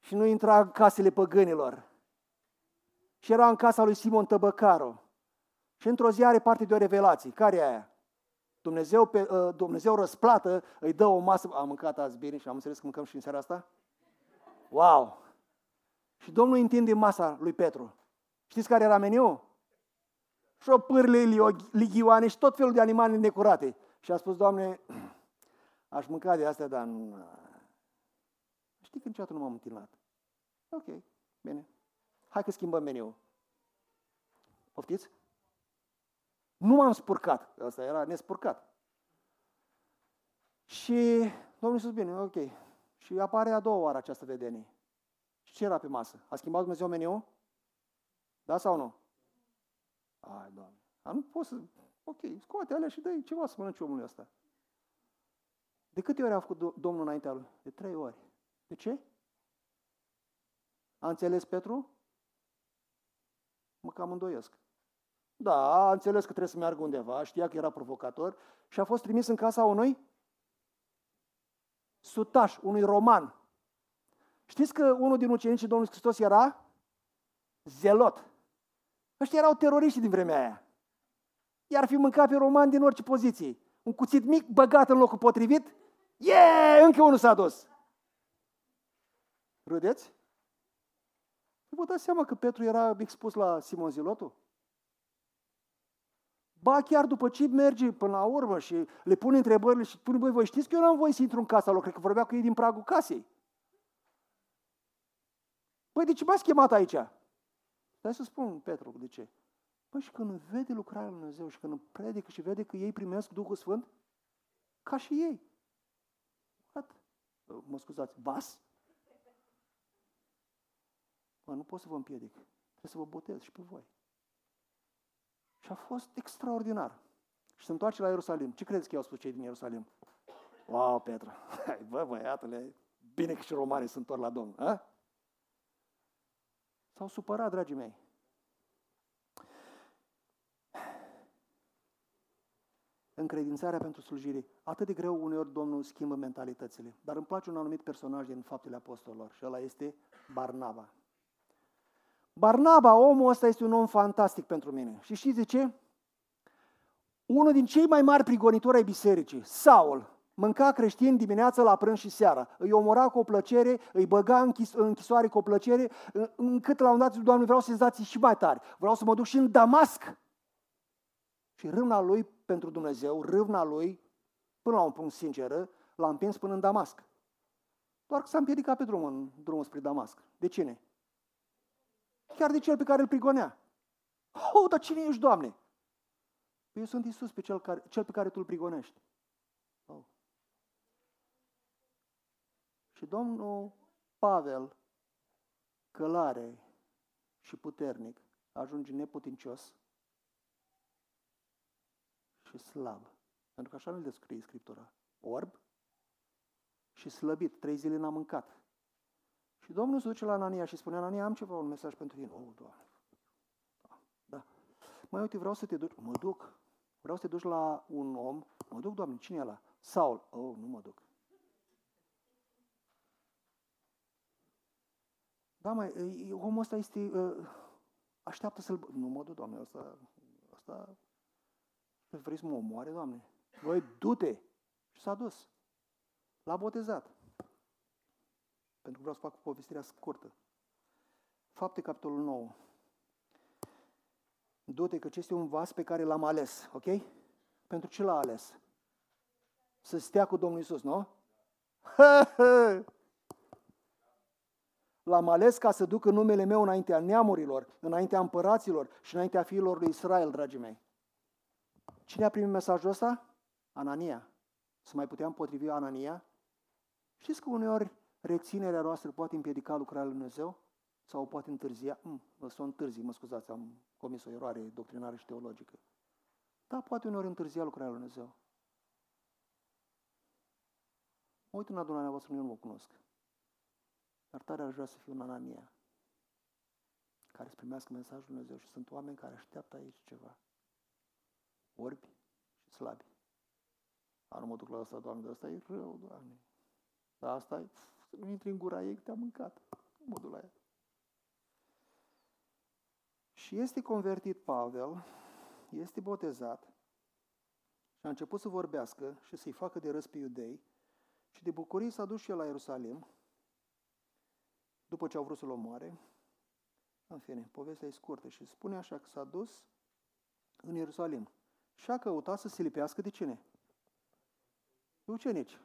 și nu intra în casele păgânilor și era în casa lui Simon Tăbăcaru și într-o zi are parte de o revelație. Care e aia? Dumnezeu, pe, uh, Dumnezeu răsplată, îi dă o masă. Am mâncat azi bine și am înțeles că mâncăm și în seara asta? Wow! Și Domnul întinde masa lui Petru. Știți care era meniu? Șopârle, lighioane și tot felul de animale necurate. Și a spus, Doamne, aș mânca de astea, dar nu... Știi că niciodată nu m-am închinat. Ok, bine. Hai că schimbăm meniu. Poftiți? Nu m-am spurcat. Asta era nespurcat. Și Domnul Iisus, bine, ok. Și apare a doua oară această vedenie. Și ce era pe masă? A schimbat Dumnezeu meniu? Da sau nu? Ai, Doamne. Dar nu pot să... Ok, scoate alea și dă ceva să mănânci omului ăsta. De câte ori a făcut Domnul înaintea lui? De trei ori. De ce? A înțeles Petru? Mă cam îndoiesc. Da, a înțeles că trebuie să meargă undeva, știa că era provocator și a fost trimis în casa unui sutaș, unui roman. Știți că unul din ucenicii Domnului Hristos era zelot. Ăștia erau teroriști din vremea aia. Iar fi mâncat pe roman din orice poziție. Un cuțit mic băgat în locul potrivit, e, yeah, încă unul s-a dus. Râdeți? Vă dați seama că Petru era expus la Simon Zilotul? Ba chiar după ce merge până la urmă și le pune întrebările și spune, băi, voi știți că eu n-am voie să intru în casa lor, cred că vorbea cu ei din pragul casei. Păi de ce m-ați chemat aici? Stai să spun, Petru, de ce? Păi și când vede lucrarea lui Dumnezeu și când predică și vede că ei primesc Duhul Sfânt, ca și ei. What? Mă scuzați, vas? Mă, nu pot să vă împiedic. Trebuie să vă botez și pe voi. Și a fost extraordinar. Și se întoarce la Ierusalim. Ce credeți că i-au spus cei din Ierusalim? Wow, Petra, hai, bă, băiatule, bine că și romanii sunt ori la Domnul. A? S-au supărat, dragii mei. încredințarea pentru slujire. Atât de greu uneori Domnul schimbă mentalitățile. Dar îmi place un anumit personaj din faptele apostolilor și ăla este Barnaba. Barnaba, omul ăsta este un om fantastic pentru mine. Și știți de ce? Unul din cei mai mari prigonitori ai bisericii, Saul, mânca creștini dimineața la prânz și seara. Îi omora cu o plăcere, îi băga în închisoare cu o plăcere, încât la un dat Doamne, vreau senzații și mai tari. Vreau să mă duc și în Damasc. Și râvna lui pentru Dumnezeu, râvna lui, până la un punct sinceră, l-a împins până în Damasc. Doar că s-a împiedicat pe drum, în drumul spre Damasc. De cine? Chiar de cel pe care îl prigonea. Oh, dar cine ești, Doamne? Păi eu sunt Isus, pe cel, care, cel pe care tu îl prigonești. Și Domnul Pavel, călare și puternic, ajunge neputincios și slab. Pentru că așa nu-l descrie Scriptura. Orb și slăbit. Trei zile n-a mâncat. Și Domnul se duce la Anania și spune, Anania, am ceva, un mesaj pentru tine. Oh, Doamne. Da. da. Mai uite, vreau să te duci. Mă duc. Vreau să te duci la un om. Mă duc, Doamne, cine e ăla? Saul. Oh, nu mă duc. Da, mai, omul ăsta este, uh, așteaptă să-l... Nu mă duc, Doamne, ăsta, ăsta vrei să mă omoare, Doamne? Voi, du-te! Și s-a dus. L-a botezat. Pentru că vreau să fac povestirea scurtă. Fapte, capitolul 9. Du-te că este un vas pe care l-am ales, ok? Pentru ce l-a ales? Să stea cu Domnul Isus, nu? L-am ales ca să ducă numele meu înaintea neamurilor, înaintea împăraților și înaintea fiilor lui Israel, dragii mei. Cine a primit mesajul ăsta? Anania. Să mai puteam potrivi Anania? Știți că uneori reținerea noastră poate împiedica lucrarea lui Dumnezeu? Sau o poate întârzia? Mm, să o întârzi, mă scuzați, am comis o eroare doctrinară și teologică. Da, poate uneori întârzia lucrarea lui Dumnezeu. Mă uit în adunarea voastră, eu nu mă cunosc. Dar tare aș vrea să fiu un Anania care să primească mesajul lui Dumnezeu și sunt oameni care așteaptă aici ceva orbi și slabi. Dar nu mă duc la asta, Doamne, asta e rău, Doamne. Dar asta e, să nu intri în gura ei că te-a mâncat. Nu mă duc la ea. Și este convertit Pavel, este botezat și a început să vorbească și să-i facă de râs pe iudei și de bucurie s-a dus și el la Ierusalim după ce au vrut să-l omoare. În fine, povestea e scurtă și spune așa că s-a dus în Ierusalim și a căutat să se lipească de cine? De ucenici.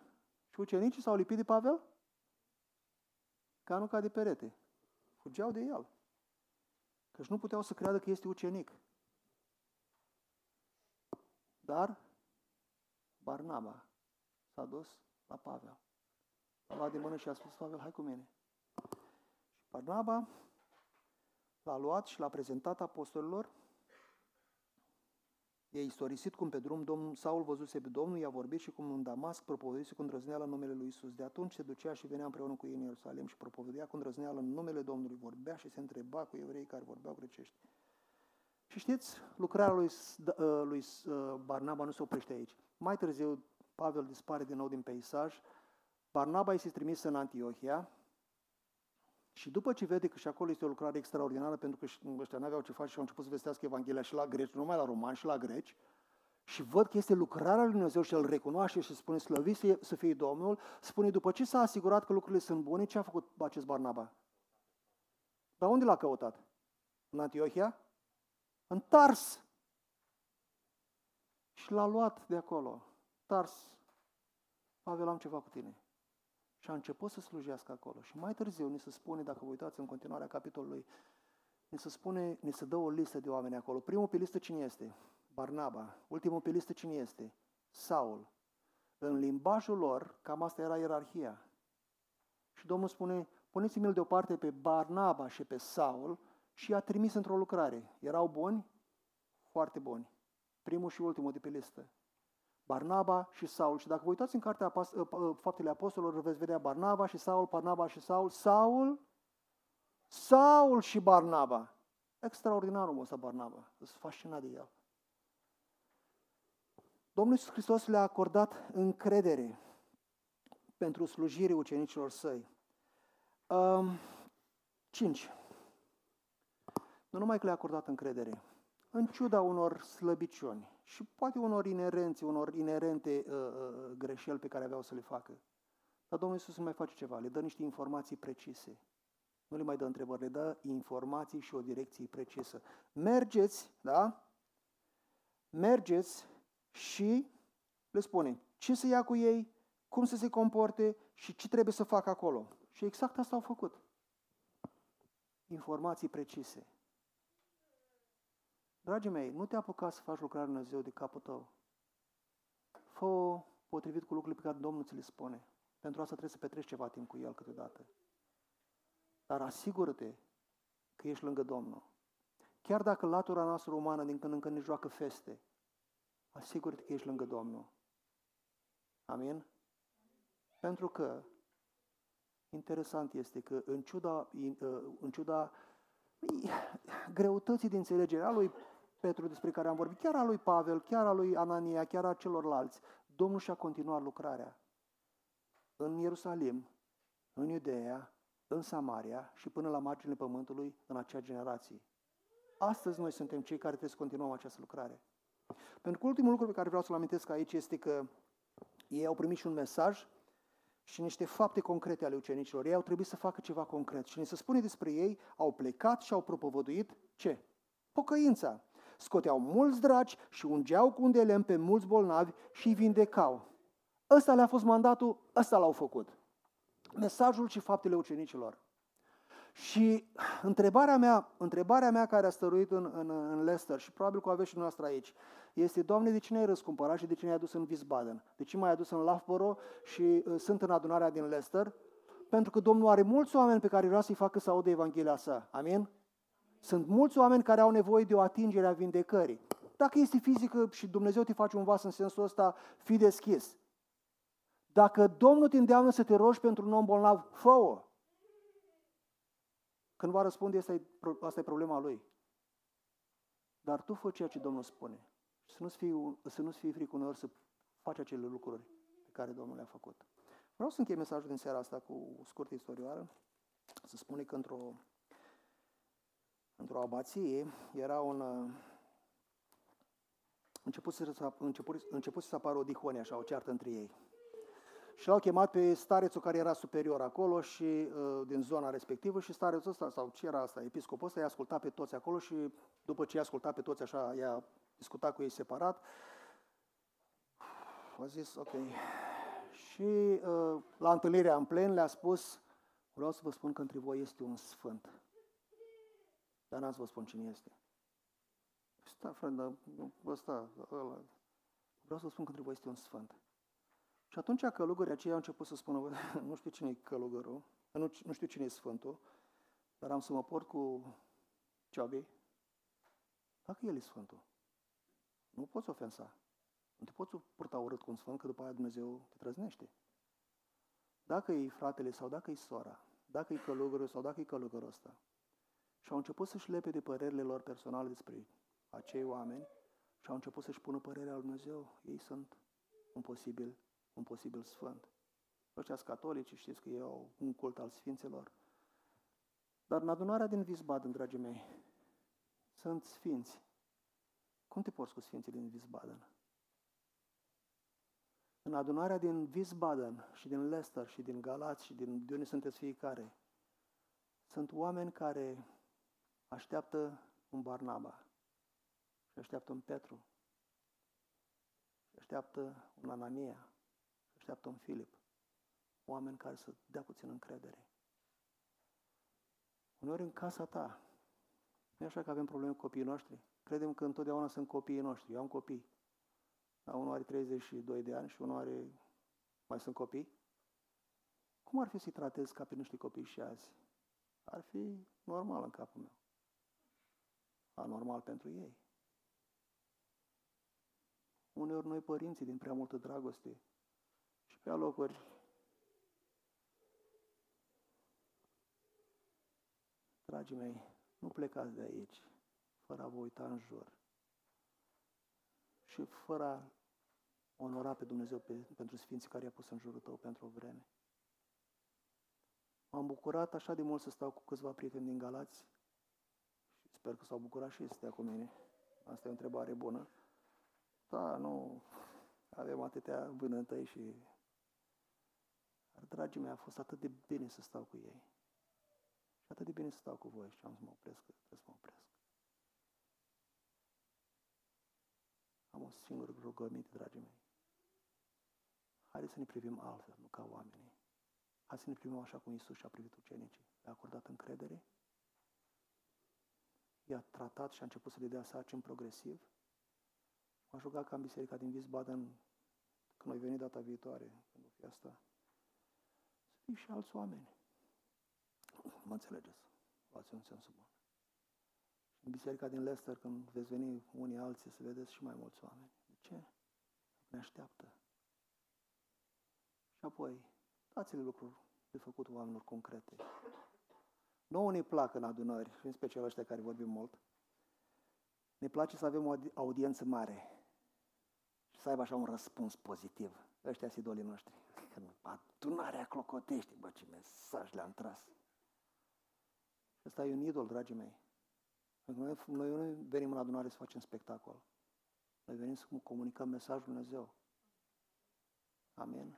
Și ucenicii s-au lipit de Pavel? Ca nu ca de perete. Fugeau de el. Căci nu puteau să creadă că este ucenic. Dar Barnaba s-a dus la Pavel. A luat de mână și a spus, Pavel, hai cu mine. Și Barnaba l-a luat și l-a prezentat apostolilor E istorisit cum pe drum Domnul Saul văzuse pe Domnul, i-a vorbit și cum în Damasc propovăduise cu îndrăzneală în numele lui Isus. De atunci se ducea și venea împreună cu ei în Ierusalim și propovădea cu îndrăzneală în numele Domnului, vorbea și se întreba cu evrei care vorbeau grecești. Și știți, lucrarea lui, ă, lui ă, Barnaba nu se oprește aici. Mai târziu, Pavel dispare din nou din peisaj. Barnaba este trimis în Antiohia, și după ce vede că și acolo este o lucrare extraordinară, pentru că ăștia n-aveau ce face și au început să vestească Evanghelia și la greci, nu numai la romani, și la greci, și văd că este lucrarea lui Dumnezeu și îl recunoaște și spune slăvit să fie Domnul, spune după ce s-a asigurat că lucrurile sunt bune, ce a făcut acest Barnaba? Dar unde l-a căutat? În Antiohia? În Tars. Și l-a luat de acolo. Tars. Pavel, am ceva cu tine. Și a început să slujească acolo. Și mai târziu ni se spune, dacă vă uitați în continuarea capitolului ne se spune, ne se dă o listă de oameni acolo. Primul pe listă cine este? Barnaba. Ultimul pe listă cine este? Saul. În limbajul lor, cam asta era ierarhia. Și Domnul spune, puneți-mi-l deoparte pe Barnaba și pe Saul și i-a trimis într-o lucrare. Erau buni? Foarte buni. Primul și ultimul de pe listă. Barnaba și Saul. Și dacă vă uitați în cartea ă, ă, Faptele Apostolilor, veți vedea Barnaba și Saul, Barnaba și Saul. Saul, Saul și Barnaba. Extraordinar omul ăsta Barnaba. Sunt fascinat de el. Domnul Iisus Hristos le-a acordat încredere pentru slujire ucenicilor săi. Um, cinci. Nu numai că le-a acordat încredere, în ciuda unor slăbiciuni și poate unor inerențe, unor inerente uh, uh, greșeli pe care aveau să le facă. Dar Domnul Iisus mai face ceva, le dă niște informații precise. Nu le mai dă întrebări, le dă informații și o direcție precisă. Mergeți, da? Mergeți și le spune ce să ia cu ei, cum să se comporte și ce trebuie să facă acolo. Și exact asta au făcut. Informații precise. Dragii mei, nu te apuca să faci lucrarea Lui Dumnezeu de capul tău. fă potrivit cu lucrurile pe care Domnul ți le spune. Pentru asta trebuie să petreci ceva timp cu El câteodată. Dar asigură-te că ești lângă Domnul. Chiar dacă latura noastră umană din când în când ne joacă feste, asigură-te că ești lângă Domnul. Amin? Pentru că interesant este că în ciuda, în ciuda greutății de înțelegere a lui Petru despre care am vorbit, chiar a lui Pavel, chiar a lui Anania, chiar a celorlalți, Domnul și-a continuat lucrarea în Ierusalim, în Iudeea, în Samaria și până la marginile pământului în acea generație. Astăzi noi suntem cei care trebuie să continuăm această lucrare. Pentru că ultimul lucru pe care vreau să-l amintesc aici este că ei au primit și un mesaj și niște fapte concrete ale ucenicilor. Ei au trebuit să facă ceva concret. Și ne se spune despre ei, au plecat și au propovăduit ce? Pocăința. Scoteau mulți draci și ungeau cu un de lemn pe mulți bolnavi și îi vindecau. Ăsta le-a fost mandatul, ăsta l-au făcut. Mesajul și faptele ucenicilor. Și întrebarea mea, întrebarea mea care a stăruit în, în, în Leicester și probabil că o aveți și noastră aici, este, Doamne, de cine ai răscumpărat și de cine ai adus în Wiesbaden? De ce m-ai adus în Loughborough și uh, sunt în adunarea din Leicester? Pentru că Domnul are mulți oameni pe care vrea să-i facă să audă Evanghelia sa. Amin? Sunt mulți oameni care au nevoie de o atingere a vindecării. Dacă este fizică și Dumnezeu te face un vas în sensul ăsta, fi deschis. Dacă Domnul te îndeamnă să te rogi pentru un om bolnav, fă-o. Când va răspunde, asta e, asta e problema lui. Dar tu fă ceea ce Domnul spune. Să nu-ți fii, să nu fii frică uneori să faci acele lucruri pe care Domnul le-a făcut. Vreau să închei mesajul din seara asta cu o scurtă istorioară. Să spune că într-o, într-o abație era un... Început să, început, început să apară o dihonie, așa, o ceartă între ei. Și l-au chemat pe starețul care era superior acolo și uh, din zona respectivă și starețul ăsta, sau ce era asta, episcopul ăsta, i-a ascultat pe toți acolo și după ce i-a ascultat pe toți așa, i-a discutat cu ei separat, a zis, ok. Și uh, la întâlnirea în plen le-a spus, vreau să vă spun că între voi este un sfânt. Dar n-am să vă spun cine este. Sta, frate, dar ăsta, ăla. Vreau să vă spun că între voi este un sfânt. Și atunci călugării aceia au început să spună, nu știu cine e călugărul, nu, nu știu cine e Sfântul, dar am să mă port cu Ciobi, dacă el e Sfântul. Nu poți ofensa. Nu te poți purta urât cu un Sfânt, că după aia Dumnezeu te trăznește. Dacă e fratele sau dacă e sora, dacă e călugărul sau dacă e călugărul ăsta. Și au început să-și lepe de părerile lor personale despre acei oameni și au început să-și pună părerea lui Dumnezeu. Ei sunt un posibil un posibil sfânt. Ăștia catolici, știți că ei au un cult al sfinților. Dar în adunarea din Wiesbaden, dragii mei, sunt sfinți. Cum te porți cu sfinții din Wiesbaden? În adunarea din Wiesbaden și din Leicester și din Galați și din de unde sunteți fiecare, sunt oameni care așteaptă un Barnaba și așteaptă un Petru și așteaptă un Anania așteaptă un Filip. Oameni care să dea puțin încredere. Uneori în casa ta, Nu e așa că avem probleme cu copiii noștri? Credem că întotdeauna sunt copiii noștri. Eu am copii. Dar unul are 32 de ani și unul are... Mai sunt copii? Cum ar fi să-i tratez ca pe niște copii și azi? Ar fi normal în capul meu. Anormal pentru ei. Uneori noi părinții, din prea multă dragoste și pe alocuri Dragii mei, nu plecați de aici fără a vă uita în jur și fără a onora pe Dumnezeu pe, pentru Sfinții care i-a pus în jurul tău pentru o vreme. M-am bucurat așa de mult să stau cu câțiva prieteni din Galați și sper că s-au bucurat și să stea cu mine. Asta e o întrebare bună. Da, nu, avem atâtea vânătăi și... Dar, dragii mei, a fost atât de bine să stau cu ei. Și atât de bine să stau cu voi și am să mă opresc, trebuie să mă opresc. Am o singură rugăminte, dragii mei. Haideți să ne privim altfel, nu ca oamenii. Hai să ne privim așa cum Isus și-a privit ucenicii. Le-a acordat încredere, i-a tratat și a început să le dea sarcini progresiv. M-aș ruga ca în biserica din Wiesbaden, când noi veni data viitoare, când o fi asta, să fie și alți oameni. Mă înțelegeți? Luați un sens bun. Și în biserica din Leicester, când veți veni unii alții, să vedeți și mai mulți oameni. De ce? Ne așteaptă. Și apoi, dați-le lucruri de făcut oamenilor concrete. Nu ne plac în adunări, în special ăștia care vorbim mult. Ne place să avem o audiență mare și să aibă așa un răspuns pozitiv. Ăștia sunt idolii noștri. Când adunarea clocotește, bă, ce mesaj le-am tras. Ăsta e un idol, dragii mei. Noi, noi nu venim în adunare să facem spectacol. Noi venim să comunicăm mesajul Dumnezeu. Amin.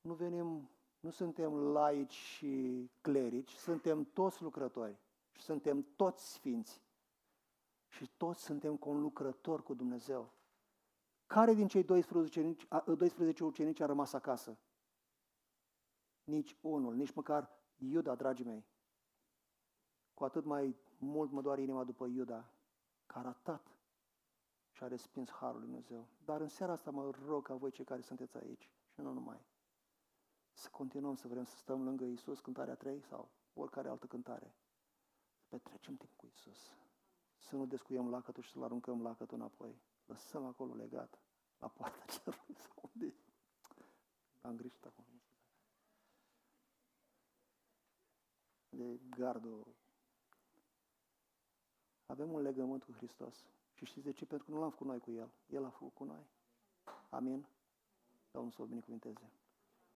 Nu venim, nu suntem laici și clerici, suntem toți lucrători și suntem toți sfinți. Și toți suntem conlucrători cu Dumnezeu. Care din cei 12, 12 ucenici a rămas acasă? Nici unul, nici măcar Iuda, dragii mei. Cu atât mai mult mă doare inima după Iuda, că a ratat și a respins Harul Lui Dumnezeu. Dar în seara asta mă rog ca voi cei care sunteți aici și nu numai, să continuăm să vrem să stăm lângă Isus, cântarea 3 sau oricare altă cântare. Să petrecem timp cu Isus. Să nu descuiem lacătul și să-L aruncăm lacătul înapoi. Lăsăm acolo legat, la poarta cerului sau unde Am greșit acum. De gardul avem un legământ cu Hristos. Și știți de ce? Pentru că nu l-am făcut noi cu El. El a făcut cu noi. Amin? Domnul să o binecuvinteze.